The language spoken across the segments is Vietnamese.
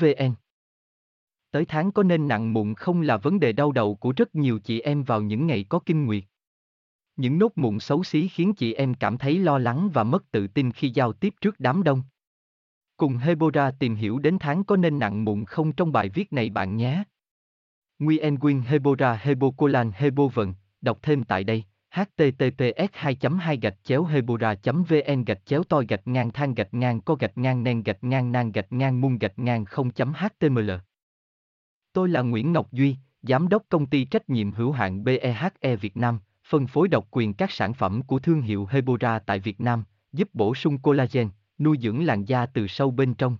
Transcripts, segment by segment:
vn Tới tháng có nên nặng mụn không là vấn đề đau đầu của rất nhiều chị em vào những ngày có kinh nguyệt. Những nốt mụn xấu xí khiến chị em cảm thấy lo lắng và mất tự tin khi giao tiếp trước đám đông. Cùng Hebora tìm hiểu đến tháng có nên nặng mụn không trong bài viết này bạn nhé. Nguyen Quyên Hebora Hebocolan Hebovần, đọc thêm tại đây https 2 2 gạch chéo hebora vn gạch chéo toi gạch ngang than gạch ngang co gạch ngang nen gạch ngang nan gạch ngang mung gạch ngang 0 html Tôi là Nguyễn Ngọc Duy, Giám đốc công ty trách nhiệm hữu hạn BEHE Việt Nam, phân phối độc quyền các sản phẩm của thương hiệu Hebora tại Việt Nam, giúp bổ sung collagen, nuôi dưỡng làn da từ sâu bên trong.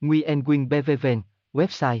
Nguyen Nguyen BVVN, website